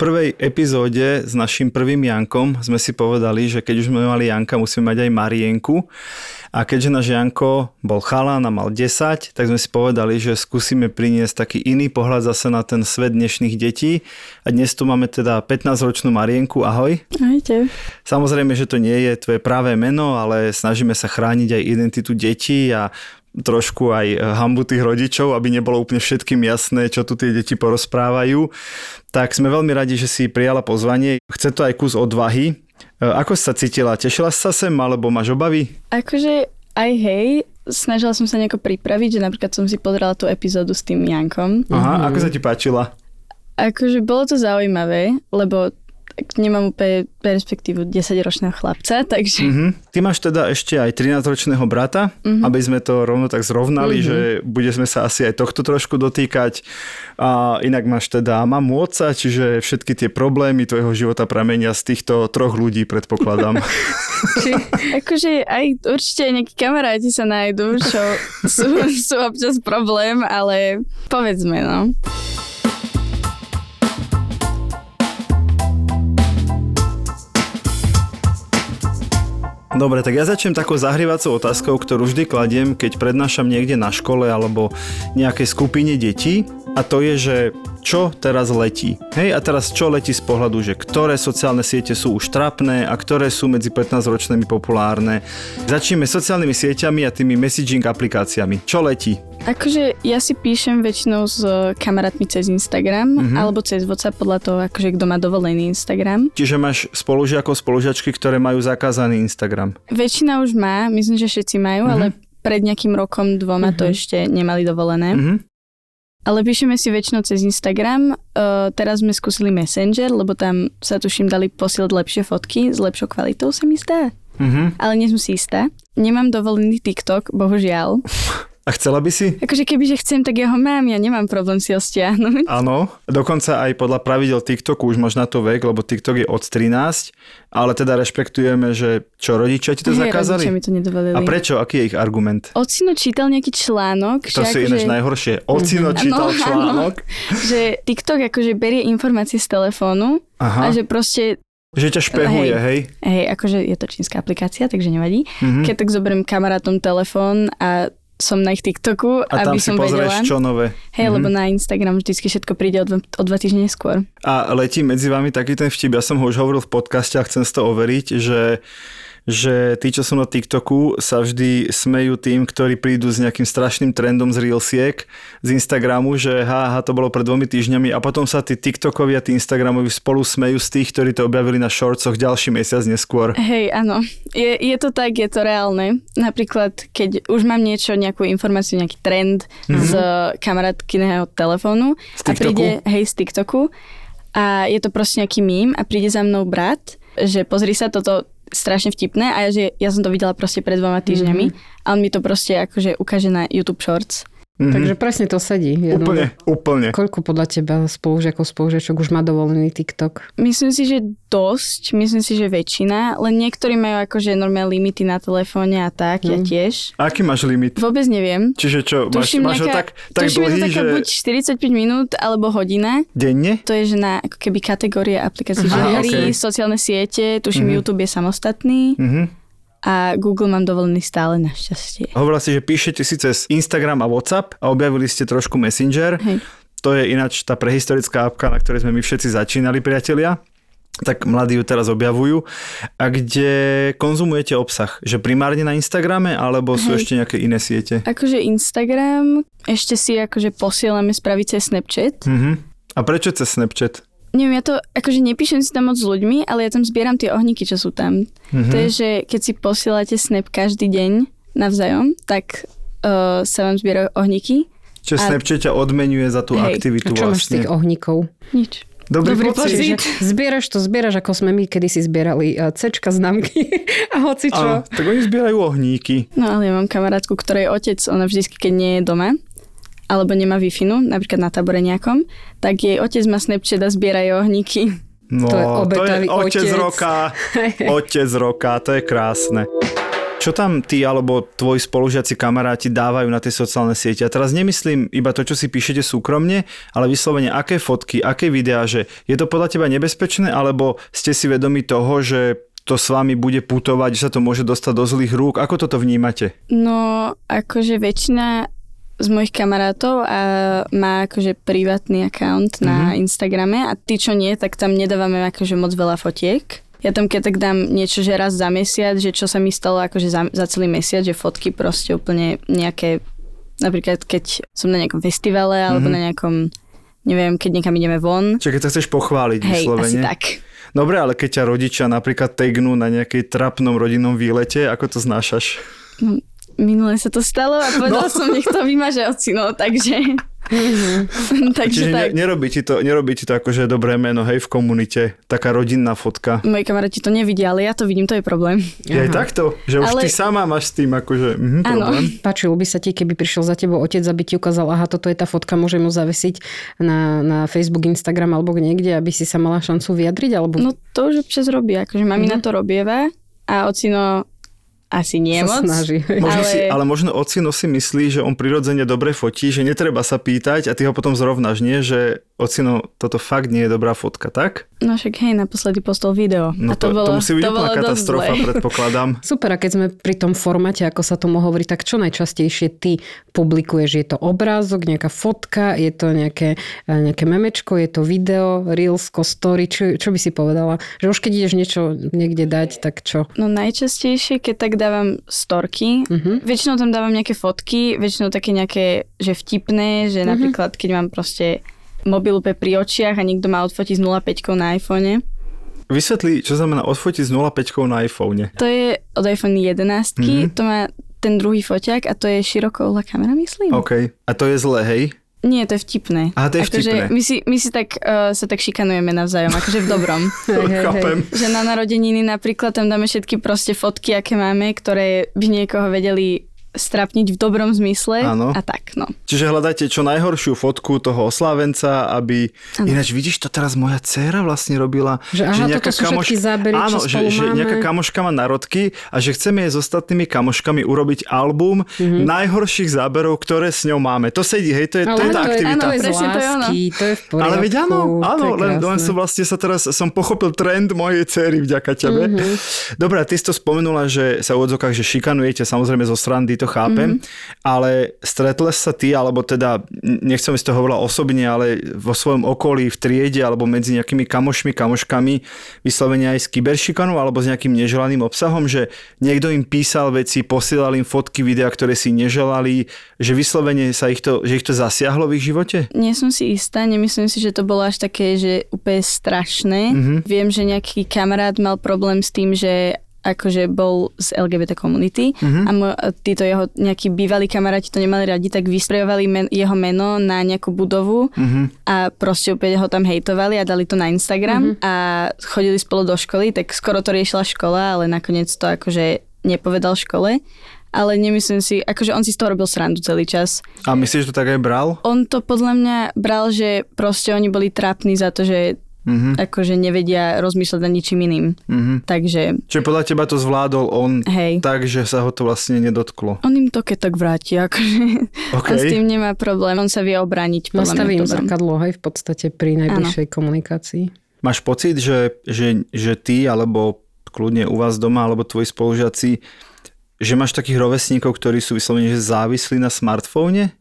prvej epizóde s našim prvým Jankom sme si povedali, že keď už sme mali Janka, musíme mať aj Marienku. A keďže náš Janko bol chalán a mal 10, tak sme si povedali, že skúsime priniesť taký iný pohľad zase na ten svet dnešných detí. A dnes tu máme teda 15-ročnú Marienku. Ahoj. Ahojte. Samozrejme, že to nie je tvoje práve meno, ale snažíme sa chrániť aj identitu detí a trošku aj hambu tých rodičov, aby nebolo úplne všetkým jasné, čo tu tie deti porozprávajú. Tak sme veľmi radi, že si prijala pozvanie. Chce to aj kus odvahy. E, ako sa cítila? Tešila sa sem, alebo máš obavy? Akože aj hej, snažila som sa nejako pripraviť, že napríklad som si pozrela tú epizódu s tým Jankom. Aha, mm-hmm. ako sa ti páčila? Akože bolo to zaujímavé, lebo nemám úplne perspektívu 10-ročného chlapca, takže... Mm-hmm. Ty máš teda ešte aj 13-ročného brata, mm-hmm. aby sme to rovno tak zrovnali, mm-hmm. že budeme sa asi aj tohto trošku dotýkať. A inak máš teda mamu otca, čiže všetky tie problémy tvojho života pramenia z týchto troch ľudí, predpokladám. Či, akože aj určite nejakí kamaráti sa nájdú, čo sú, sú občas problém, ale povedzme, no. Dobre, tak ja začnem takou zahrievacou otázkou, ktorú vždy kladiem, keď prednášam niekde na škole alebo nejakej skupine detí. A to je, že čo teraz letí. Hej, a teraz čo letí z pohľadu, že ktoré sociálne siete sú už trapné a ktoré sú medzi 15-ročnými populárne. Začneme sociálnymi sieťami a tými messaging aplikáciami. Čo letí? Akože ja si píšem väčšinou s kamarátmi cez Instagram mm-hmm. alebo cez WhatsApp podľa toho, akože kto má dovolený Instagram. Čiže máš spolužiakov, spolužiačky, ktoré majú zakázaný Instagram? Väčšina už má, myslím, že všetci majú, mm-hmm. ale pred nejakým rokom, dvoma mm-hmm. to ešte nemali dovolené. Mm-hmm. Ale píšeme si väčšinou cez Instagram. Uh, teraz sme skúsili Messenger, lebo tam sa tuším dali posielať lepšie fotky s lepšou kvalitou, sa mi zdá. Mm-hmm. Ale nie som si istá. Nemám dovolený TikTok, bohužiaľ. A chcela by si? Akože keby, že chcem, tak ja ho mám, ja nemám problém si ho stiahnuť. Áno, dokonca aj podľa pravidel TikToku už máš na to vek, lebo TikTok je od 13, ale teda rešpektujeme, že čo, rodičia ti to hey, zakázali? mi to nedovolili. A prečo? Aký je ich argument? Ocino čítal nejaký článok. To si ináč že... najhoršie. Ocino mm-hmm. čítal ano, článok. Ano, že TikTok akože berie informácie z telefónu Aha. a že proste že ťa špehuje, hej? Hej, hej akože je to čínska aplikácia, takže nevadí. Mm-hmm. Keď tak zoberiem kamarátom telefón a som na ich TikToku, a aby tam som si vedela. čo nové. Hej, mm-hmm. lebo na Instagram vždycky všetko príde o dva, o dva týždne skôr. A letí medzi vami taký ten vtip, ja som ho už hovoril v podcaste a chcem z to overiť, že že tí, čo sú na TikToku, sa vždy smejú tým, ktorí prídu s nejakým strašným trendom z Reelsiek, z Instagramu, že ha, ha, to bolo pred dvomi týždňami a potom sa tí TikTokovi a tí Instagramovi spolu smejú z tých, ktorí to objavili na shortsoch ďalší mesiac neskôr. Hej, áno. Je, je to tak, je to reálne. Napríklad, keď už mám niečo, nejakú informáciu, nejaký trend mm-hmm. z kamarátkyného telefónu a príde, hej, z TikToku a je to proste nejaký mím a príde za mnou brat, že pozri sa, toto strašne vtipné a ja, že ja som to videla proste pred dvoma týždňami mm-hmm. a on mi to proste akože ukáže na YouTube Shorts Mm-hmm. Takže presne to sedí. Jedno. Úplne, úplne. Koľko podľa teba spolužiakov, spolužiačok už má dovolený TikTok? Myslím si, že dosť, myslím si, že väčšina, len niektorí majú akože normálne limity na telefóne a tak, mm. ja mhm. tiež. Aký máš limit? Vôbec neviem. Čiže čo, máš, tuším máš nejaká, ho tak, tak dlhý, je to taká že... buď 45 minút alebo hodina. Denne? To je, že na ako keby kategórie aplikácií, že hry, okay. sociálne siete, tuším mm-hmm. YouTube je samostatný. Mm-hmm a Google mám dovolený stále našťastie. Hovorila si, že píšete si cez Instagram a WhatsApp a objavili ste trošku Messenger. Hej. To je ináč tá prehistorická apka, na ktorej sme my všetci začínali, priatelia tak mladí ju teraz objavujú. A kde konzumujete obsah? Že primárne na Instagrame, alebo sú Hej. ešte nejaké iné siete? Akože Instagram, ešte si akože posielame spraviť cez Snapchat. Uh-huh. A prečo cez Snapchat? Neviem, ja to, akože nepíšem si tam moc s ľuďmi, ale ja tam zbieram tie ohníky, čo sú tam. Mm-hmm. To je, že keď si posielate snap každý deň navzájom, tak uh, sa vám zbierajú ohníky. Čiže a... Snapchat ťa odmenuje za tú Hej. aktivitu A čo máš z vlastne. tých ohníkov? Nič. Dobrý, Dobrý pocit. pocit. Zbieraš to, zbieraš, ako sme my kedy si zbierali uh, cečka známky a hoci Áno, čo. tak oni zbierajú ohníky. No ale ja mám kamarátku, ktorej otec, ona vždy, keď nie je doma, alebo nemá wi napríklad na tábore nejakom, tak jej otec má Snapchat a zbiera jej ohníky. No, To je to je otec otec. roka. Otec roka, to je krásne. Čo tam ty alebo tvoji spolužiaci kamaráti dávajú na tie sociálne siete? A teraz nemyslím iba to, čo si píšete súkromne, ale vyslovene aké fotky, aké videá, že je to podľa teba nebezpečné, alebo ste si vedomi toho, že to s vami bude putovať, že sa to môže dostať do zlých rúk. Ako toto vnímate? No, akože väčšina z mojich kamarátov a má akože privátny account na Instagrame a tí, čo nie, tak tam nedávame akože moc veľa fotiek. Ja tam keď tak dám niečo, že raz za mesiac, že čo sa mi stalo akože za, za celý mesiac, že fotky proste úplne nejaké, napríklad keď som na nejakom festivale alebo na nejakom, neviem, keď niekam ideme von. Čiže keď sa chceš pochváliť Hej, vyslovene. asi tak. Dobre, ale keď ťa rodičia napríklad tagnú na nejakej trapnom rodinnom výlete, ako to znášaš? Minule sa to stalo a povedala no. som, nech to vymaže ocino, takže... takže Čiže tak. ne, nerobí, ti to, nerobí ti to akože dobré meno, hej, v komunite, taká rodinná fotka. Moji kamaráti to nevidia, ale ja to vidím, to je problém. Je aj takto, že už Ale- ty sama máš s tým akože mhm, Áno. problém. Páčilo by sa ti, keby prišiel za tebou otec, aby ti ukázal, aha, toto je tá fotka, môžem ju zavesiť na, na Facebook, Instagram alebo niekde, aby si sa mala šancu vyjadriť? Alebo No to už občas robí, akože mamina to robieva a ocino asi nie sa moc. snaží? Možno Ale- si, ale možno ocino si myslí, že on prirodzene dobre fotí, že netreba sa pýtať a ty ho potom zrovnáš, nie? Že ocino, toto fakt nie je dobrá fotka, tak? No však hej, naposledy postol video. No a to, bolo, to musí byť to úplná katastrofa, predpokladám. Super, a keď sme pri tom formáte, ako sa tomu hovorí, tak čo najčastejšie ty publikuješ? Je to obrázok, nejaká fotka, je to nejaké, eh, nejaké memečko, je to video, reelsko, story, čo, čo by si povedala? Že už keď ideš niečo niekde dať, tak čo? No najčastejšie, keď tak dávam storky, Mhm. väčšinou tam dávam nejaké fotky, väčšinou také nejaké, že vtipné, že napríklad keď mám proste mobil úplne pri očiach a niekto ma odfotí s 0,5 na iPhone. Vysvetli, čo znamená odfotiť s 0,5 na iPhone. To je od iPhone 11, Mhm. to má ten druhý foťák a to je širokouhla kamera, myslím. OK. A to je zlé, hej? Nie, to je vtipné. Aha, to je akože vtipné. My si, my si tak, uh, sa tak šikanujeme navzájom, akože v dobrom. Chápem. že na narodeniny napríklad tam dáme všetky proste fotky, aké máme, ktoré by niekoho vedeli strapniť v dobrom zmysle Áno. a tak, no. Čiže hľadáte čo najhoršiu fotku toho oslávenca, aby... Áno. Ináč vidíš, to teraz moja dcéra vlastne robila. Že aha, toto sú všetky zábery, čo Áno, že, spolu že máme. nejaká kamoška má narodky a že chceme jej s ostatnými kamoškami urobiť album Mhm. najhorších záberov, ktoré s ňou máme. To sedí, hej, to je, to je tá to aktivita. to je z Presne to je ono. to je v poriadku. Ale veď áno, áno, len, len som vlastne sa teraz, som pochopil trend mojej cery vďaka tebe. Mhm. Mm-hmm. Dobre, a ty si to spomenula, že sa v odzokách, že šikanujete, samozrejme zo srandy, to chápem, mm-hmm. ale stretla sa ty, alebo teda, nechcem si to hovorila osobne, ale vo svojom okolí, v triede, alebo medzi nejakými kamošmi, kamoškami, vyslovene aj s kyberšikanou, alebo s nejakým neželaným obsahom, že niekto im písal veci, posielal im fotky, videá, ktoré si neželali, že vyslovene sa ich to, že ich to zasiahlo v ich živote? Nie som si istá, nemyslím si, že to bolo až také, že úplne strašné. Mhm. Mm-hmm. Viem, že nejaký kamarát mal problém s tým, že akože bol z LGBT komunity Mhm. mm-hmm. a mo- títo jeho nejakí bývalí kamaráti to nemali radi, tak vysprejovali men- jeho meno na nejakú budovu Mhm. mm-hmm. a proste úplne ho tam hejtovali a dali to na Instagram mm-hmm. a chodili spolu do školy, tak skoro to riešila škola, ale nakoniec to akože nepovedal škole. Ale nemyslím si, akože on si z toho robil srandu celý čas. A myslíš, že to tak aj bral? On to podľa mňa bral, že proste oni boli trápni za to, že Mhm. akože nevedia rozmýšľať nad ničím iným. Mhm. Takže Čiže podľa teba to zvládol on Hej. tak, že sa ho to vlastne nedotklo. on im to keď tak vráti, akože OK. on s tým nemá problém, on sa vie obrániť. Nastaví im zrkadlo, hej, v podstate pri najbližšej komunikácii. Máš pocit, že, že, že ty, alebo kľudne u vás doma, alebo tvoji spolužiaci, že máš takých rovesníkov, ktorí sú vyslovene že závislí na smartfóne?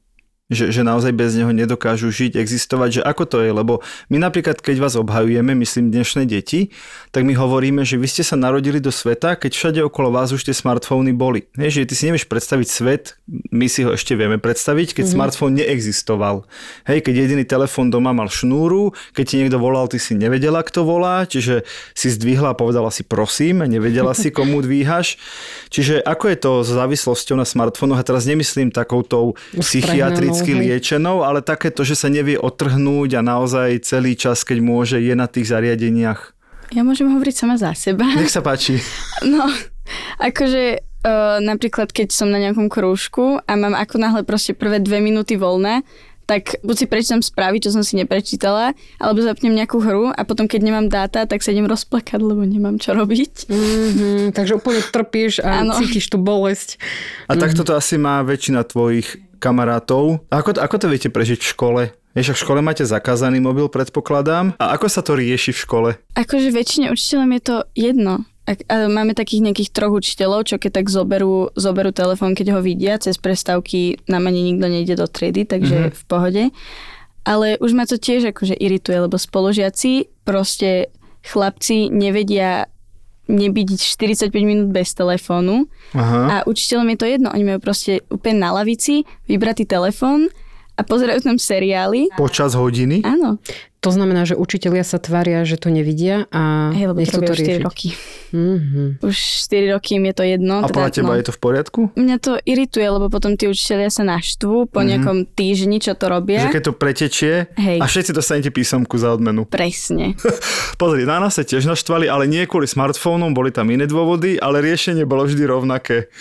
Že, že naozaj bez neho nedokážu žiť, existovať, že ako to je, lebo my napríklad, keď vás obhajujeme, myslím dnešné deti, tak my hovoríme, že vy ste sa narodili do sveta, keď všade okolo vás už tie smartfóny boli. Nie, že ty si nevieš predstaviť svet, my si ho ešte vieme predstaviť, keď mm-hmm. smartfón neexistoval. Hej, keď jediný telefón doma mal šnúru, keď ti niekto volal, ty si nevedela, kto volá, čiže si zdvihla a povedala si prosím, nevedela si, komu dvíhaš. Čiže ako je to s závislosťou na smartfónoch, a teraz nemyslím takoutou psychiatricky liečenou, ale takéto, že sa nevie otrhnúť a naozaj celý čas, keď môže, je na tých zariadeniach. Ja môžem hovoriť sama za seba. Nech sa páči. No, akože uh, napríklad keď som na nejakom krúžku a mám ako náhle proste prvé dve minúty voľné, tak buď si prečítam správy, čo som si neprečítala, alebo zapnem nejakú hru a potom, keď nemám dáta, tak sa idem rozplakať, lebo nemám čo robiť. Mm-hmm, takže úplne trpíš a ano. cítiš tú bolesť. A mm-hmm. takto to asi má väčšina tvojich kamarátov. Ako, ako to viete prežiť v škole? Vieš, v škole máte zakázaný mobil, predpokladám. A ako sa to rieši v škole? Akože väčšine učiteľom je to jedno. A máme takých nejakých troch učiteľov, čo keď tak zoberú, zoberú telefón, keď ho vidia, cez prestávky nám ani nikto nejde do triedy, takže mm-hmm. v pohode. Ale už ma to tiež akože irituje, lebo spolužiaci proste chlapci nevedia nebyť 45 minút bez telefónu Aha. a učiteľom je to jedno, oni majú proste úplne na lavici vybratý telefón a pozerajú tam seriály. Počas hodiny? Áno. To znamená, že učitelia sa tvária, že to nevidia a hey, lebo nechcú to, to riešiť. 4 roky. Mm-hmm. Už 4 roky im je to jedno. A teda, podľa teba no, je to v poriadku? Mňa to irituje, lebo potom tí učitelia sa naštvú po mm-hmm. nejakom týždni, čo to robia. Že keď to pretečie hey. a všetci dostanete písomku za odmenu. Presne. Pozri, na nás sa tiež naštvali, ale nie kvôli smartfónom, boli tam iné dôvody, ale riešenie bolo vždy rovnaké.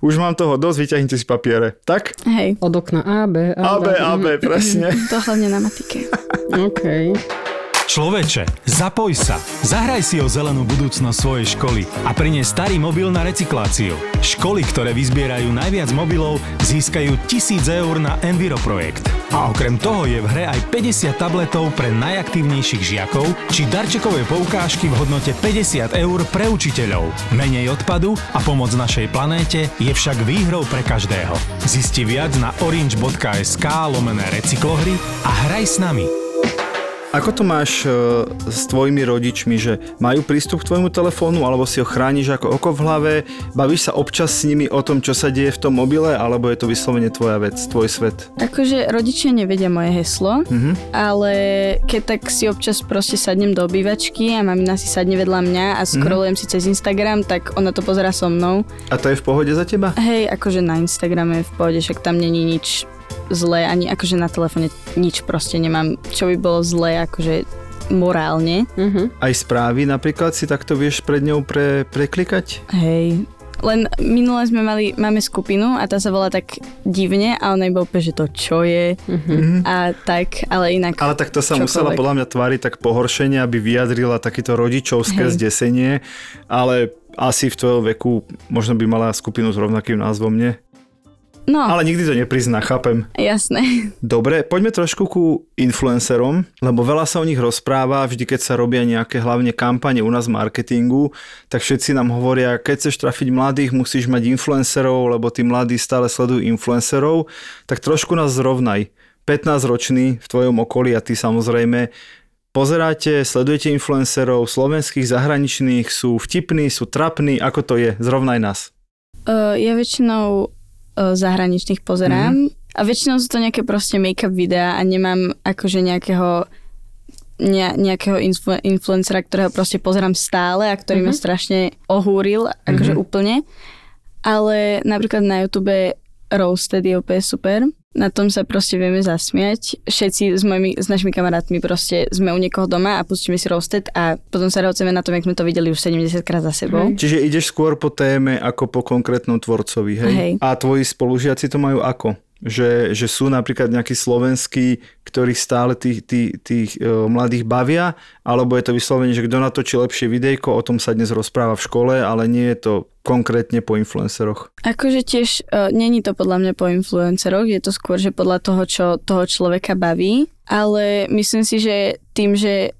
Už mám toho dosť, vyťahnite si papiere. Tak? Hej. Od okna A, B, A, B. A, B, presne. to hlavne na matike. OK. Človeče, zapoj sa. Zahraj si o zelenú budúcnosť svojej školy a prinies starý mobil na recykláciu. Školy, ktoré vyzbierajú najviac mobilov, získajú 1000 eur na Enviro projekt. A okrem toho je v hre aj 50 tabletov pre najaktívnejších žiakov či darčekové poukážky v hodnote 50 eur pre učiteľov. Menej odpadu a pomoc našej planéte je však výhrou pre každého. Zisti viac na orange.sk lomené recyklohry a hraj s nami. Ako to máš e, s tvojimi rodičmi, že majú prístup k tvojmu telefónu, alebo si ho chrániš ako oko v hlave? Bavíš sa občas s nimi o tom, čo sa deje v tom mobile, alebo je to vyslovene tvoja vec, tvoj svet? Akože rodičia nevedia moje heslo, mm-hmm. ale keď tak si občas proste sadnem do obývačky a mamina si sadne vedľa mňa a mhm. scrollujem mm-hmm. si cez Instagram, tak ona to pozera so mnou. A to je v pohode za teba? Hej, akože na Instagrame je v pohode, však tam není nič zlé, ani akože na telefóne nič proste nemám, čo by bolo zlé akože morálne. Uh-huh. Aj správy napríklad si takto vieš pred ňou pre, preklikať? Hej, len minule sme mali, máme skupinu a tá sa volá tak divne a ona iba úplne, že to čo je uh-huh. a tak, ale inak Ale tak to sa čokoľvek. musela podľa mňa tváriť tak pohoršenie, aby vyjadrila takéto rodičovské Hej. zdesenie, ale asi v tvojom veku možno by mala skupinu s rovnakým názvom, nie? No. Ale nikdy to neprizná, chápem. Jasné. Dobre, poďme trošku ku influencerom, lebo veľa sa o nich rozpráva, vždy keď sa robia nejaké hlavne kampane u nás marketingu, tak všetci nám hovoria, keď chceš trafiť mladých, musíš mať influencerov, lebo tí mladí stále sledujú influencerov, tak trošku nás zrovnaj. 15 ročný v tvojom okolí a ty samozrejme pozeráte, sledujete influencerov slovenských, zahraničných, sú vtipní, sú trapní, ako to je? Zrovnaj nás. Uh, ja väčšinou zahraničných pozerám mm-hmm. a väčšinou sú to nejaké proste make-up videá a nemám akože nejakého ne, nejakého influ, influencera, ktorého proste pozerám stále a ktorý mm-hmm. ma strašne ohúril, akože mm-hmm. úplne. Ale napríklad na YouTube Roasted je úplne super. Na tom sa proste vieme zasmiať. Všetci s, mojimi, s našimi kamarátmi proste sme u niekoho doma a pustíme si Roasted a potom sa rauceme na tom, jak sme to videli už 70 krát za sebou. Hej. Čiže ideš skôr po téme ako po konkrétnom tvorcovi, hej? hej. A tvoji spolužiaci to majú ako? Že, že sú napríklad nejakí slovenskí, ktorých stále tých, tých, tých e, mladých bavia, alebo je to vyslovene, že kto natočí lepšie videjko, o tom sa dnes rozpráva v škole, ale nie je to konkrétne po influenceroch. Akože tiež e, není to podľa mňa po influenceroch, je to skôr, že podľa toho, čo toho človeka baví, ale myslím si, že tým, že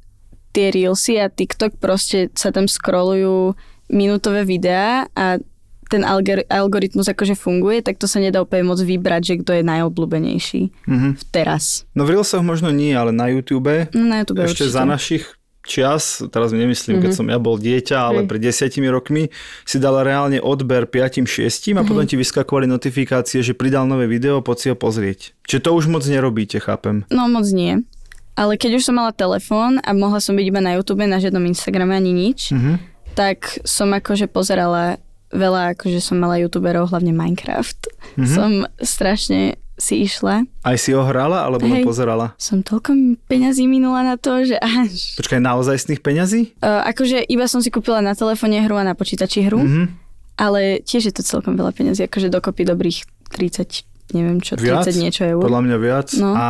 tie Reelsy a TikTok proste sa tam scrollujú minútové videá a ten algor- algoritmus akože funguje, tak to sa nedá úplne moc vybrať, že kto je najobľúbenejší Mhm. teraz. No v Reelsoch možno nie, ale na YouTube, No, na YouTube ešte určite. za našich čias, teraz nemyslím, keď som ja bol dieťa, ale Hej. pred desiatimi rokmi si dala reálne odber 5-6 a potom ti vyskakovali notifikácie, že pridal nové video, poď si ho pozrieť. Čiže to už moc nerobíte, chápem. No moc nie. Ale keď už som mala telefón a mohla som byť iba na YouTube, na žiadnom Instagrame ani nič, Mhm. tak som akože pozerala veľa, akože som mala youtuberov, hlavne Minecraft. Mhm. Som strašne si išla. Aj si ho hrala, alebo len Hej. pozerala? Som toľko peňazí minula na to, že až... Počkaj, naozaj z tých peňazí? Uh, akože iba som si kúpila na telefóne hru a na počítači hru, Mhm. ale tiež je to celkom veľa peňazí, akože dokopy dobrých 30, neviem čo, 30 niečo eur. Podľa mňa viac. No. A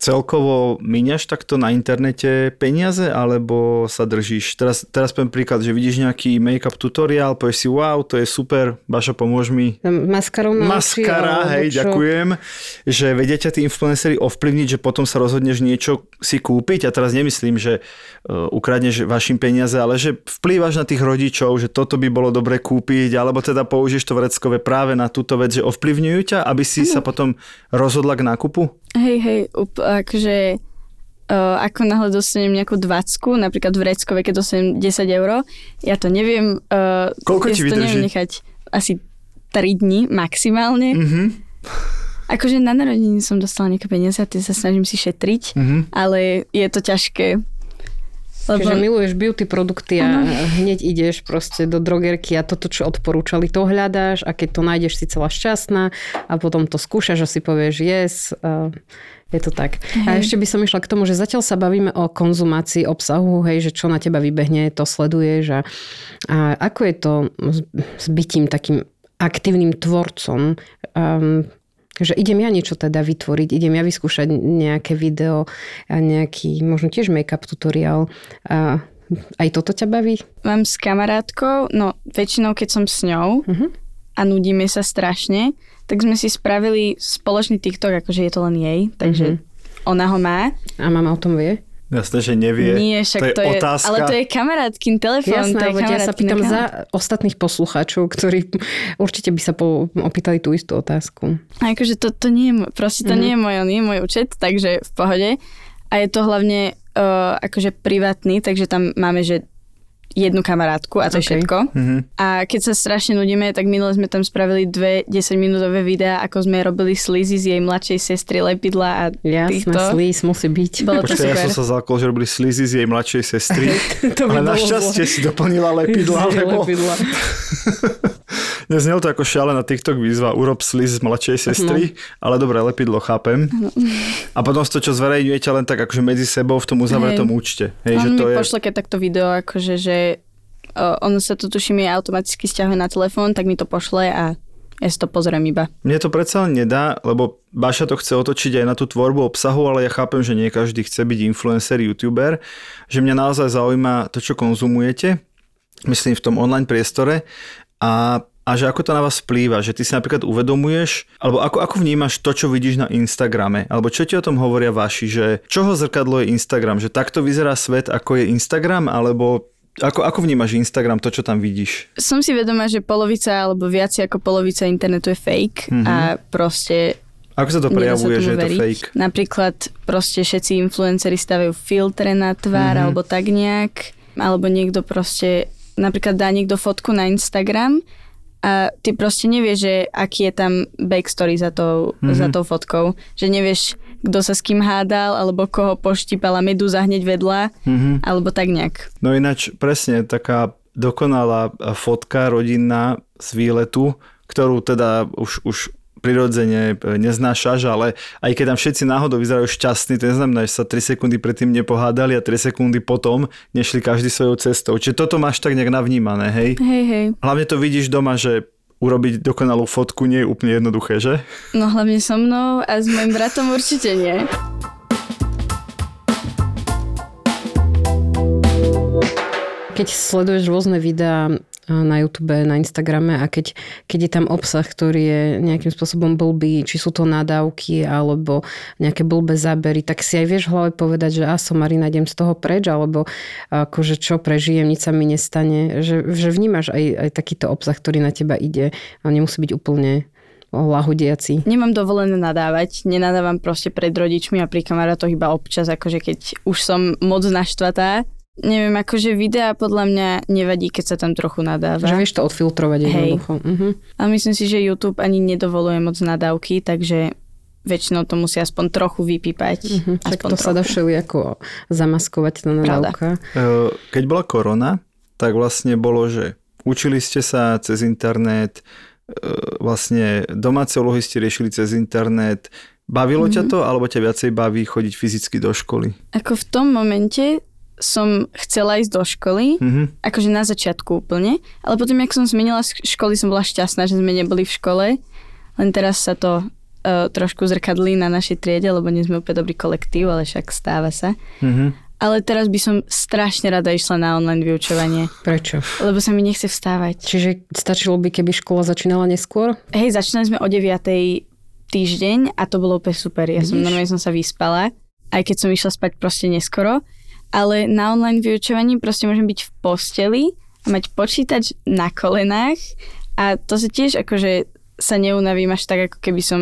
celkovo míňaš takto na internete peniaze, alebo sa držíš? Teraz, teraz poviem príklad, že vidíš nejaký make-up tutoriál, povieš si, wow, to je super, Baša, pomôž mi. Maskarou na oči, Maskara, alebo hej, čo? ďakujem, že vedia ťa tí influenceri ovplyvniť, že potom sa rozhodneš niečo si kúpiť a teraz nemyslím, že uh, ukradneš vašim peniaze, ale že vplývaš na tých rodičov, že toto by bolo dobre kúpiť, alebo teda použiješ to vreckové práve na túto vec, že ovplyvňujú ťa, aby si sa potom rozhodla k nákupu? Hej, hej, up, akože uh, ako náhle dostanem nejakú dvacku, napríklad v Reckove, keď dostanem 10 eur, ja to neviem, uh, Koľko ja ti to vydrží? neviem nechať asi 3 dní maximálne. Mhm. Akože na narodení som dostala nejaké peniaze a tie sa snažím si šetriť, Mhm. ale je to ťažké. Lebo, Čiže miluješ beauty produkty a hneď ideš proste do drogerky a toto, čo odporúčali, to hľadáš a keď to nájdeš, si celá šťastná a potom to skúšaš a si povieš yes, uh, je to tak. A ešte by som išla k tomu, že zatiaľ sa bavíme o konzumácii obsahu, hej, že čo na teba vybehne, to sleduješ a, a ako je to s, s bytím takým aktívnym tvorcom, um, že idem ja niečo teda vytvoriť, idem ja vyskúšať nejaké video nejaký možno tiež make-up tutoriál. A aj toto ťa baví? Mám s kamarátkou, no väčšinou keď som s ňou Mhm. a nudíme sa strašne, tak sme si spravili spoločný TikTok, akože je to len jej, takže Mhm. ona ho má. A mama o tom vie? Jasné, že nevie. Nie, však to je, to je, otázka. ale to je kamarátkin telefón. Jasné, to je ja sa pýtam za ostatných poslucháčov, ktorí určite by sa po, opýtali tú istú otázku. A akože to, to nie je, proste to Mhm. nie je môj, nie je môj účet, takže v pohode. A je to hlavne uh, akože privátny, takže tam máme, že jednu kamarátku a to je Ok. všetko. Mhm. A keď sa strašne nudíme, tak minule sme tam spravili dve 10-minútové videá, ako sme robili slizy z jej mladšej sestry lepidla a Jasné, týchto. slís musí byť. Bolo to Počkaj, ja super. som sa zalakol, že robili slizy z jej mladšej sestry. To by ale našťastie si doplnila lepidla, lebo Lepidla. neznel to ako šialená TikTok výzva urob sliz z mladšej sestry, ale dobre, lepidlo chápem. A potom to, čo zverejňujete len tak akože medzi sebou v tom uzavretom Hej. účte. Hej, že on to mi je... pošle keď takto video, akože, že uh, on sa to tuším je automaticky stiahuje na telefón, tak mi to pošle a ja si to pozriem iba. Mne to predsa len nedá, lebo Baša to chce otočiť aj na tú tvorbu obsahu, ale ja chápem, že nie každý chce byť influencer, youtuber, že mňa naozaj zaujíma to, čo konzumujete, myslím v tom online priestore a a že ako to na vás vplýva, že ty si napríklad uvedomuješ, alebo ako, ako vnímaš to, čo vidíš na Instagrame, alebo čo ti o tom hovoria vaši, že čoho zrkadlo je Instagram, že takto vyzerá svet, ako je Instagram, alebo ako, ako vnímaš Instagram, to, čo tam vidíš? Som si vedomá, že polovica alebo viac ako polovica internetu je fake Mhm. a proste Ako sa to sa prejavuje, tomu že je to veriť. fake? Napríklad proste všetci influenceri stavajú filtre na tvár Mhm. alebo tak nejak, alebo niekto proste, napríklad dá niekto fotku na Instagram a ty proste nevieš, že aký je tam backstory za tou, Mhm. za tou fotkou. Že nevieš, kto sa s kým hádal, alebo koho poštípala medúza hneď vedľa, Mhm. alebo tak nejak. No ináč presne taká dokonalá fotka rodinná z výletu, ktorú teda už, už prirodzene e, neznášaš, ale aj keď tam všetci náhodou vyzerajú šťastní, to neznamená, že sa 3 sekundy predtým nepohádali a 3 sekundy potom nešli každý svojou cestou. Čiže toto máš tak nejak navnímané, hej? Hej, hej. Hlavne to vidíš doma, že urobiť dokonalú fotku nie je úplne jednoduché, že? No hlavne so mnou a s mojim bratom určite nie. Keď sleduješ rôzne videá na YouTube, na Instagrame a keď, keď je tam obsah, ktorý je nejakým spôsobom blbý, či sú to nadávky alebo nejaké blbé zábery, tak si aj vieš v hlave povedať, že a som Marina, idem z toho preč, alebo akože čo prežijem, nič sa mi nestane. Že, že vnímaš aj, aj takýto obsah, ktorý na teba ide a nemusí byť úplne lahodiaci. Nemám dovolené nadávať, nenadávam proste pred rodičmi a pri kamarátoch iba občas, akože keď už som moc naštvatá, neviem, akože videa podľa mňa nevadí, keď sa tam trochu nadáva. Že vieš to odfiltrovať jednoducho. Uh-huh. A myslím si, že YouTube ani nedovoluje moc nadávky, takže väčšinou to musí aspoň trochu vypípať. Uh-huh. Tak to trochu. sa dá ako zamaskovať tá nadávka. Pravda. Keď bola korona, tak vlastne bolo, že učili ste sa cez internet, e, vlastne domáce úlohy ste riešili cez internet, Bavilo mm-hmm. ťa mhm. to, alebo ťa viacej baví chodiť fyzicky do školy? Ako v tom momente som chcela ísť do školy, mm-hmm. akože na začiatku úplne, ale potom, jak som zmenila školy, som bola šťastná, že sme neboli v škole, len teraz sa to uh, trošku zrkadlí na našej triede, lebo nie sme úplne dobrý kolektív, ale však stáva sa. Mm-hmm. Ale teraz by som strašne rada išla na online vyučovanie. Prečo? Lebo sa mi nechce vstávať. Čiže stačilo by, keby škola začínala neskôr? Hej, začínali sme o 9 týždeň a to bolo úplne super. Ja Vidíš? som normálne som sa vyspala, aj keď som išla spať proste neskoro ale na online vyučovaní proste môžem byť v posteli a mať počítač na kolenách a to sa tiež akože sa neunavím až tak, ako keby som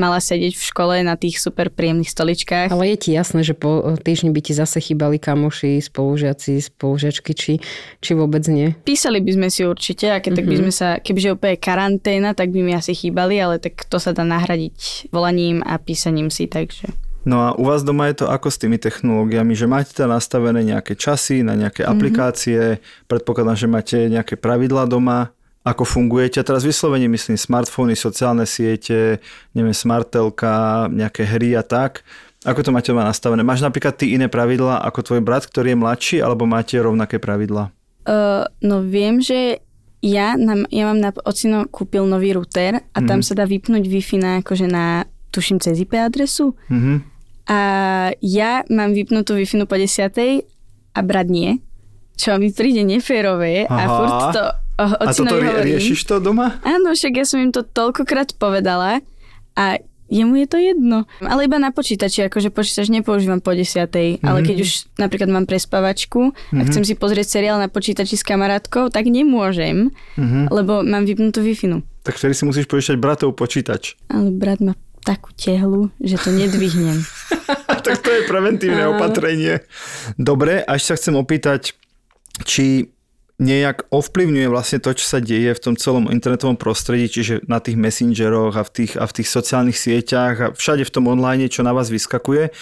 mala sedieť v škole na tých super príjemných stoličkách. Ale je ti jasné, že po týždni by ti zase chýbali kamoši, spolužiaci, spolužiačky, či, či vôbec nie? Písali by sme si určite a keď mm-hmm. tak by mhm. sme sa, kebyže úplne karanténa, tak by mi asi chýbali, ale tak to sa dá nahradiť volaním a písaním si, takže... No a u vás doma je to ako s tými technológiami, že máte tam nastavené nejaké časy na nejaké mm-hmm. aplikácie, predpokladám, že máte nejaké pravidlá doma, ako fungujete. A teraz vyslovene myslím smartfóny, sociálne siete, neviem, smartelka, nejaké hry a tak. Ako to máte doma nastavené? Máš napríklad ty iné pravidlá ako tvoj brat, ktorý je mladší, alebo máte rovnaké pravidlá? Uh, no viem, že ja, na, ja mám na ocino kúpil nový router a mm. tam mhm. sa dá vypnúť Wi-Fi na, akože na tuším cez IP adresu. Mm-hmm. A ja mám vypnutú wi po 10. a brat nie. Čo mi príde neférové Aha. a furt to o, A toto hovorím. riešiš to doma? Áno, však ja som im to toľkokrát povedala a jemu je to jedno. Ale iba na počítači, akože počítač nepoužívam po desiatej, mm-hmm. ale keď už napríklad mám prespavačku mm-hmm. a chcem si pozrieť seriál na počítači s kamarátkou, tak nemôžem, mm-hmm. lebo mám vypnutú wi Tak vtedy si musíš požičať bratov počítač. Ale brat má takú tehlu, že to nedvihnem. tak to je preventívne opatrenie. Dobre, až sa chcem opýtať, či nejak ovplyvňuje vlastne to, čo sa deje v tom celom internetovom prostredí, čiže na tých messengeroch a v tých, a v tých sociálnych sieťach a všade v tom online, čo na vás vyskakuje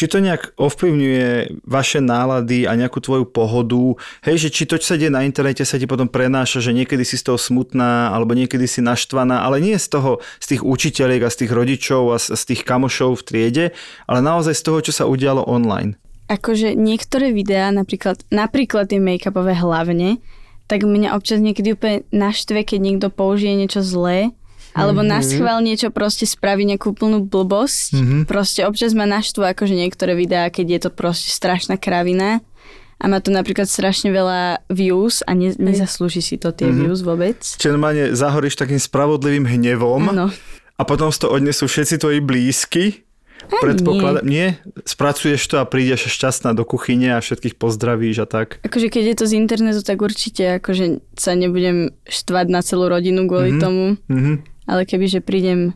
či to nejak ovplyvňuje vaše nálady a nejakú tvoju pohodu, hej, že či to, čo sa deje na internete, sa ti potom prenáša, že niekedy si z toho smutná, alebo niekedy si naštvaná, ale nie z toho, z tých učiteľiek a z tých rodičov a z, z tých kamošov v triede, ale naozaj z toho, čo sa udialo online. Akože niektoré videá, napríklad, napríklad tie make-upové hlavne, tak mňa občas niekedy úplne naštve, keď niekto použije niečo zlé alebo mm-hmm. niečo proste spraví nejakú plnú blbosť. Mm-hmm. Proste občas ma naštú akože niektoré videá, keď je to proste strašná kravina a má to napríklad strašne veľa views a ne, nezaslúži si to tie mm-hmm. views vôbec. Čiže normálne zahoríš takým spravodlivým hnevom ano. a potom z to odnesú všetci tvoji blízky. Predpokladám, nie. nie? Spracuješ to a prídeš šťastná do kuchyne a všetkých pozdravíš a tak. Akože keď je to z internetu, tak určite akože sa nebudem štvať na celú rodinu kvôli mm-hmm. tomu. Mm-hmm ale kebyže prídem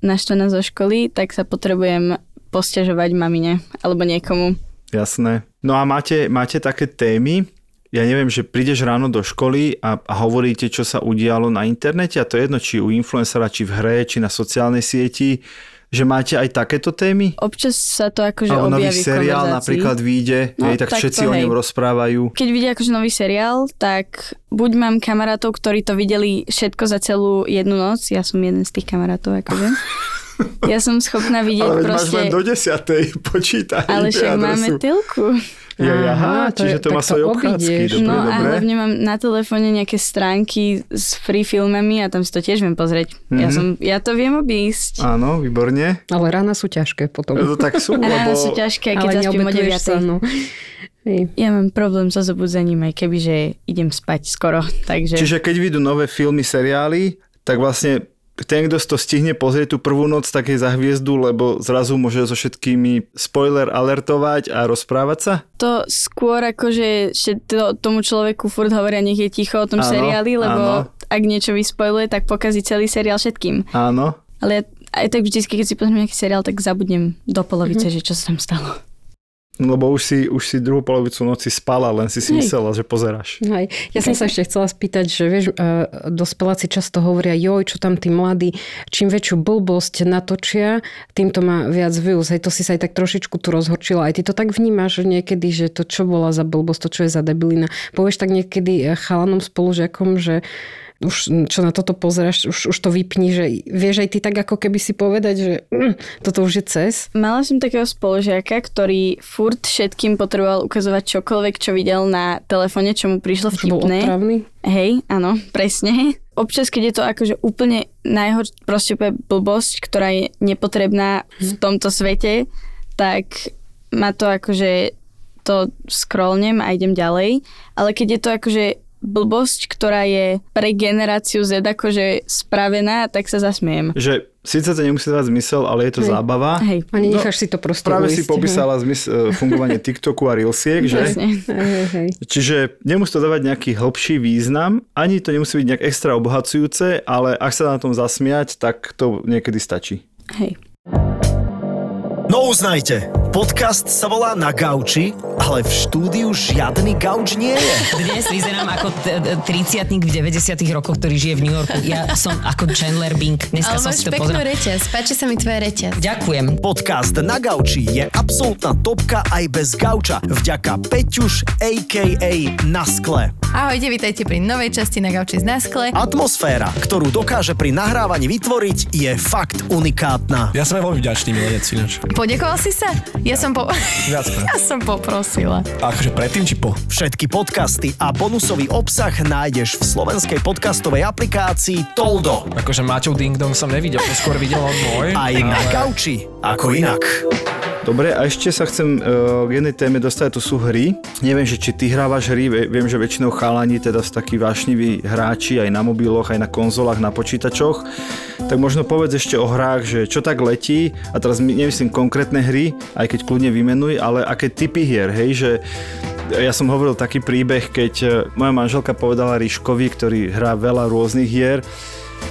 naštvaná zo školy, tak sa potrebujem posťažovať mamine alebo niekomu. Jasné. No a máte, máte také témy, ja neviem, že prídeš ráno do školy a, a hovoríte, čo sa udialo na internete a to je jedno, či u influencera, či v hre, či na sociálnej sieti že máte aj takéto témy? Občas sa to akože Alebo objaví nový seriál napríklad vyjde, no, hej, tak, tak všetci to, o ňom rozprávajú. Keď vidia akože nový seriál, tak buď mám kamarátov, ktorí to videli všetko za celú jednu noc, ja som jeden z tých kamarátov akože. Ja som schopná vidieť ale proste... Ale máš len do desiatej, počítaj. Ale však máme telku. Ja, aha, to čiže je, to má svoje obchádzky. Dobre, no dobre. a hlavne mám na telefóne nejaké stránky s free filmami a tam si to tiež viem pozrieť. Mm-hmm. Ja, mhm. som, ja to viem obísť. Áno, výborne. Ale rána sú ťažké potom. No, to tak sú. Rána lebo... sú ťažké, keď zaspím o 9. Sa, no. Ja mám problém so zobudzením, aj keby, že idem spať skoro, takže... Čiže keď vyjdú nové filmy, seriály, tak vlastne ten, kto to stihne pozrieť tú prvú noc, tak je za hviezdu, lebo zrazu môže so všetkými spoiler alertovať a rozprávať sa? To skôr ako, že, že to, tomu človeku furt hovoria, nech je ticho o tom Áno, seriáli, lebo áno. ak niečo vyspoiluje, tak pokazí celý seriál všetkým. Áno. Ale ja aj tak vždycky, keď si pozriem nejaký seriál, tak zabudnem do polovice, že čo sa tam stalo. Lebo už si, už si druhú polovicu noci spala, len si si Hej. myslela, že pozeráš. Hej. Ja som sa ešte chcela spýtať, že vieš, uh, dospeláci často hovoria, joj, čo tam tí mladí, čím väčšiu blbosť natočia, tým to má viac views. Hej, to si sa aj tak trošičku tu rozhorčila. Aj ty to tak vnímaš niekedy, že to čo bola za blbosť, to čo je za debilina. Povieš tak niekedy eh, chalanom spolužiakom, že už čo na toto pozeráš, už, už to vypni, že vieš aj ty tak ako keby si povedať, že mm, toto už je cez. Mala som takého spolužiaka, ktorý furt všetkým potreboval ukazovať čokoľvek, čo videl na telefóne, čo mu prišlo bol vtipné. otravný. Hej, áno, presne. Občas, keď je to akože úplne najhor, proste blbosť, ktorá je nepotrebná v tomto svete, tak ma to akože to scrollnem a idem ďalej. Ale keď je to akože blbosť, ktorá je pre generáciu Z akože spravená, tak sa zasmiem. Že síce to nemusí dávať zmysel, ale je to Hej. zábava. Hej, A nenecháš si to proste Práve ujsť, si popísala zmys- e, fungovanie TikToku a Reelsiek, že? Hej, hej, hej. Čiže nemusí to dávať nejaký hĺbší význam, ani to nemusí byť nejak extra obohacujúce, ale ak sa na tom zasmiať, tak to niekedy stačí. Hej. No uznajte, podcast sa volá Na gauči, ale v štúdiu žiadny gauč nie je. Dnes vyzerám ako t- t- 30 v 90 rokoch, ktorý žije v New Yorku. Ja som ako Chandler Bing. Dneska Ale som máš si to peknú reťaz. Páči sa mi tvoja reťaz. Ďakujem. Podcast Na gauči je absolútna topka aj bez gauča. Vďaka Peťuš, a.k.a. Na skle. Ahojte, vítajte pri novej časti na Gauči z Naskle. Atmosféra, ktorú dokáže pri nahrávaní vytvoriť, je fakt unikátna. Ja som veľmi vďačný milenec. Podekoval si sa? Ja som po... Viackrát. ja som poprosila. A akože predtým či po? Všetky podcasty a bonusový obsah nájdeš v slovenskej podcastovej aplikácii Toldo. Akože Maťov Ding Dong som nevidel, to skôr videl on môj. Aj na gauči, ako inak. Dobre, a ešte sa chcem uh, k jednej téme dostať, to sú hry. Neviem, že či ty hrávaš hry, Vie- viem, že väčšinou chalani teda sú takí vášniví hráči aj na mobiloch, aj na konzolách, na počítačoch. Tak možno povedz ešte o hrách, že čo tak letí, a teraz my- nemyslím konkrétne hry, aj keď kľudne vymenuj, ale aké typy hier, hej, že ja som hovoril taký príbeh, keď e, moja manželka povedala Ríškovi, ktorý hrá veľa rôznych hier,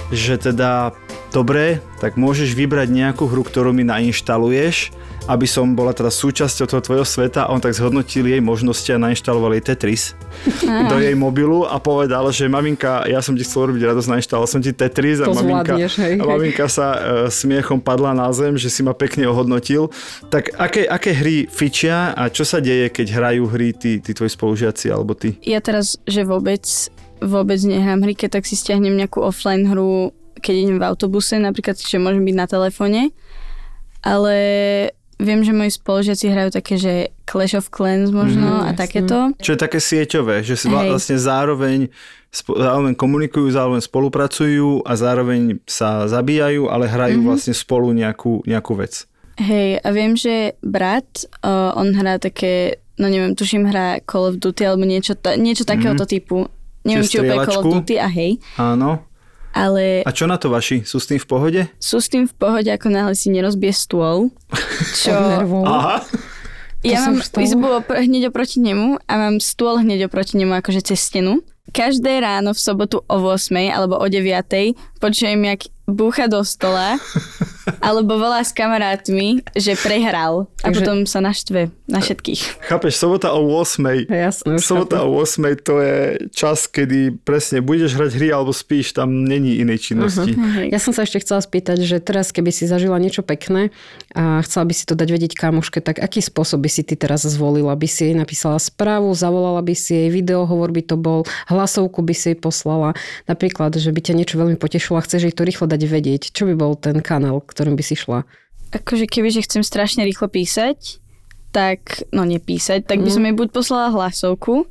že teda dobre, tak môžeš vybrať nejakú hru, ktorú mi nainštaluješ, aby som bola teda súčasťou toho tvojho sveta a on tak zhodnotil jej možnosti a nainštaloval jej Tetris do jej mobilu a povedal, že maminka, ja som ti chcel robiť radosť, nainštaloval som ti Tetris a To maminka, zvládneš, hej, a maminka sa e, smiechom padla na zem, že si ma pekne ohodnotil. Tak aké, aké hry fičia a čo sa deje, keď hrajú hry tí, tí tvoji spolužiaci alebo ty? Ja teraz, že vôbec, vôbec nehrám hry, keď tak si stiahnem nejakú offline hru, keď idem v autobuse, napríklad, že môžem byť na telefóne. Ale viem, že moji spolužiaci hrajú také, že Clash of Clans možno a takéto. Čo je také sieťové, že si Hej. vlastne zároveň, zároveň komunikujú, zároveň spolupracujú a zároveň sa zabíjajú, ale hrajú vlastne spolu nejakú, nejakú vec. Hej, a viem, že brat, uh, on hrá také, no neviem, tuším, hrá Call of Duty alebo niečo, ta, niečo takéhoto typu. Neviem, Čiže či úplne Call of? Duty a hej, Áno. Ale A čo na to vaši? Sú s tým v pohode? sú s tým v pohode, ako náhle si nerozbije stôl. Čo... Aha. Ja sa mám izbu opr- hneď oproti nemu a mám stôl hneď oproti nemu, akože cez stenu. Každé ráno v sobotu o 8 alebo o 9 počujem, jak búcha do stola alebo volá s kamarátmi, že prehral a Takže- potom sa naštve na všetkých. Chápeš, sobota o 8. Jasné, už Sobota chápem. o 8 to je čas, kedy presne budeš hrať hry alebo spíš, tam není inej činnosti. Hej. Ja som sa ešte chcela spýtať, že teraz keby si zažila niečo pekné a chcela by si to dať vedieť kamuške, tak aký spôsob by si ty teraz zvolila? By si jej napísala správu, zavolala by si jej video, hovor by to bol, hlasovku by si jej poslala. Napríklad, že by ťa niečo veľmi potešilo a chceš jej to rýchlo dať vedieť. Čo by bol ten kanál, ktorým by si šla? Akože keby, že chcem strašne rýchlo písať, tak, no nepísať, tak by som jej buď poslala hlasovku,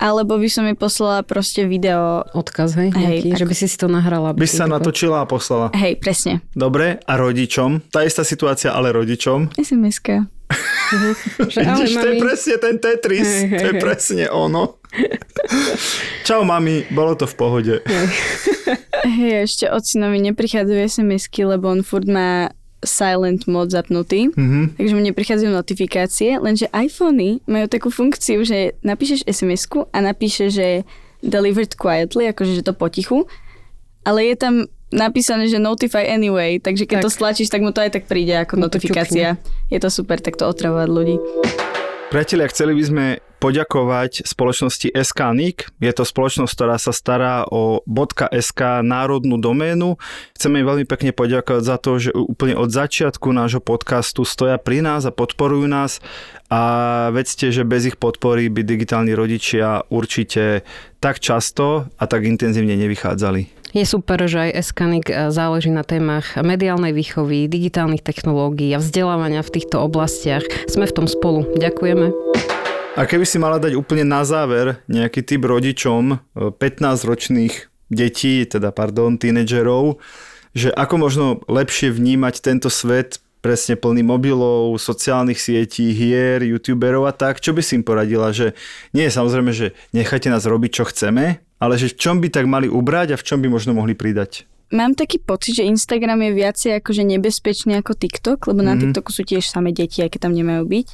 alebo by som mi poslala proste video. Odkaz, hej? Hej, Nejaký, že by si si to nahrala. By sa natočila a poslala. Hej, presne. Dobre, a rodičom? Tá istá situácia, ale rodičom? SMS-ka. Ale Vidíš, to je presne ten Tetris. Hej, hej, to je hej. presne ono. Čau, mami, bolo to v pohode. Hej, ešte ocinovi neprichádzajú SMS-ky, lebo on furt má silent mod zapnutý, Mhm. takže mu neprichádzajú notifikácie, lenže iPhony majú takú funkciu, že napíšeš SMS-ku a napíše, že delivered quietly, akože že to potichu, ale je tam napísané, že notify anyway, takže keď Tak. to stlačíš, tak mu to aj tak príde ako to notifikácia. Je to super takto otravovať ľudí. Priatelia, chceli by sme poďakovať spoločnosti SKNIC. Je to spoločnosť, ktorá sa stará o .sk národnú doménu. Chceme im veľmi pekne poďakovať za to, že úplne od začiatku nášho podcastu stoja pri nás a podporujú nás a vedzte, že bez ich podpory by digitálni rodičia určite tak často a tak intenzívne nevychádzali. Je super, že aj Eskanik záleží na témach mediálnej výchovy, digitálnych technológií a vzdelávania v týchto oblastiach. Sme v tom spolu. Ďakujeme. A keby si mala dať úplne na záver nejaký typ rodičom e, 15-ročných detí, teda pardon, tínedžerov, že ako možno lepšie vnímať tento svet presne plný mobilov, sociálnych sietí, hier, youtuberov a tak, čo by si im poradila, že nie je samozrejme, že nechajte nás robiť, čo chceme, ale že v čom by tak mali ubrať a v čom by možno mohli pridať? Mám taký pocit, že Instagram je viacej akože nebezpečný ako TikTok, lebo na Mhm. TikToku sú tiež samé deti, aj keď tam nemajú byť.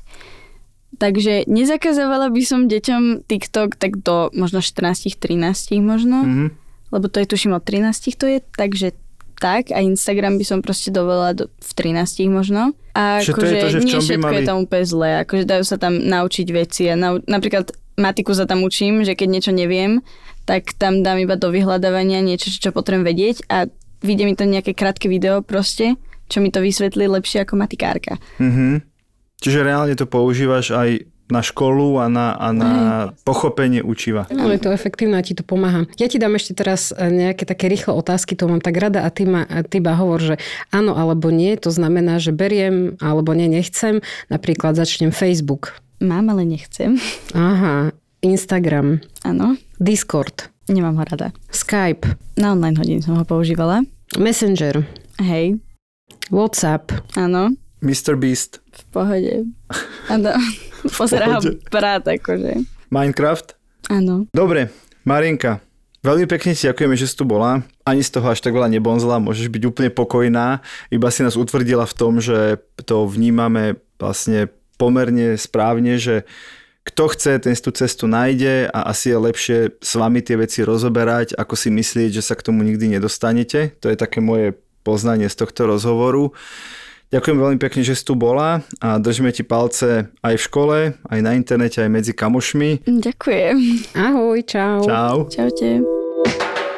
Takže nezakazovala by som deťom TikTok tak do možno 14-13 možno, Mhm. lebo to je tuším od 13 to je, takže tak a Instagram by som proste dovolila do, v 13 možno. A to je akože to, že v nie všetko je mali- tam úplne zlé, akože dajú sa tam naučiť veci a nau, napríklad matiku sa tam učím, že keď niečo neviem, tak tam dám iba do vyhľadávania niečo, čo potrebujem vedieť a vyjde mi to nejaké krátke video proste, čo mi to vysvetlí lepšie ako matikárka. Mhm. Čiže reálne to používaš aj na školu a na, a na pochopenie učiva. Áno, je to efektívne a ti to pomáha. Ja ti dám ešte teraz e, nejaké také rýchle otázky, to mám tak rada a ty, ma, a ty iba hovor, že áno alebo nie, to znamená, že beriem alebo nie, nechcem. Napríklad začnem Facebook. Mám, ale nechcem. Aha, Instagram, Áno, Discord, nemám ho rada. Skype, Na online hodiny som ho používala. Messenger, Hej, WhatsApp, áno, Mr. Beast, v pohode. Áno, pozerám pohode. prát akože. Minecraft. Áno. Dobre, Marienka, veľmi pekne ti ďakujeme, že si tu bola. Ani z toho až tak veľa nebonzla, môžeš byť úplne pokojná. Iba si nás utvrdila v tom, že to vnímame vlastne pomerne správne, že kto chce, ten si tú cestu nájde a asi je lepšie s vami tie veci rozoberať, ako si myslieť, že sa k tomu nikdy nedostanete. To je také moje poznanie z tohto rozhovoru. Ďakujem veľmi pekne, že si tu bola a držíme ti palce aj v škole, aj na internete, aj medzi kamošmi. Ďakujem. ahoj, čau. Čau. Čaute.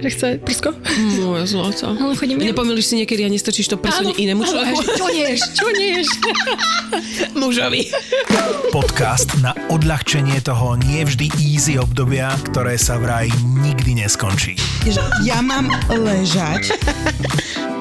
že chce prsko. Moje zlato. Ale chodím ja. Nepomýliš si niekedy a nestrčíš to prso inému človeku? Čo ješ? Čo ješ? Mužovi. Podcast na odľahčenie toho nie vždy easy obdobia, ktoré sa vraj nikdy neskončí. Ja mám ležať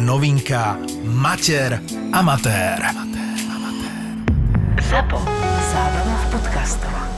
novinka Mater Amatér. ZAPO. Zábrná v podcastovách.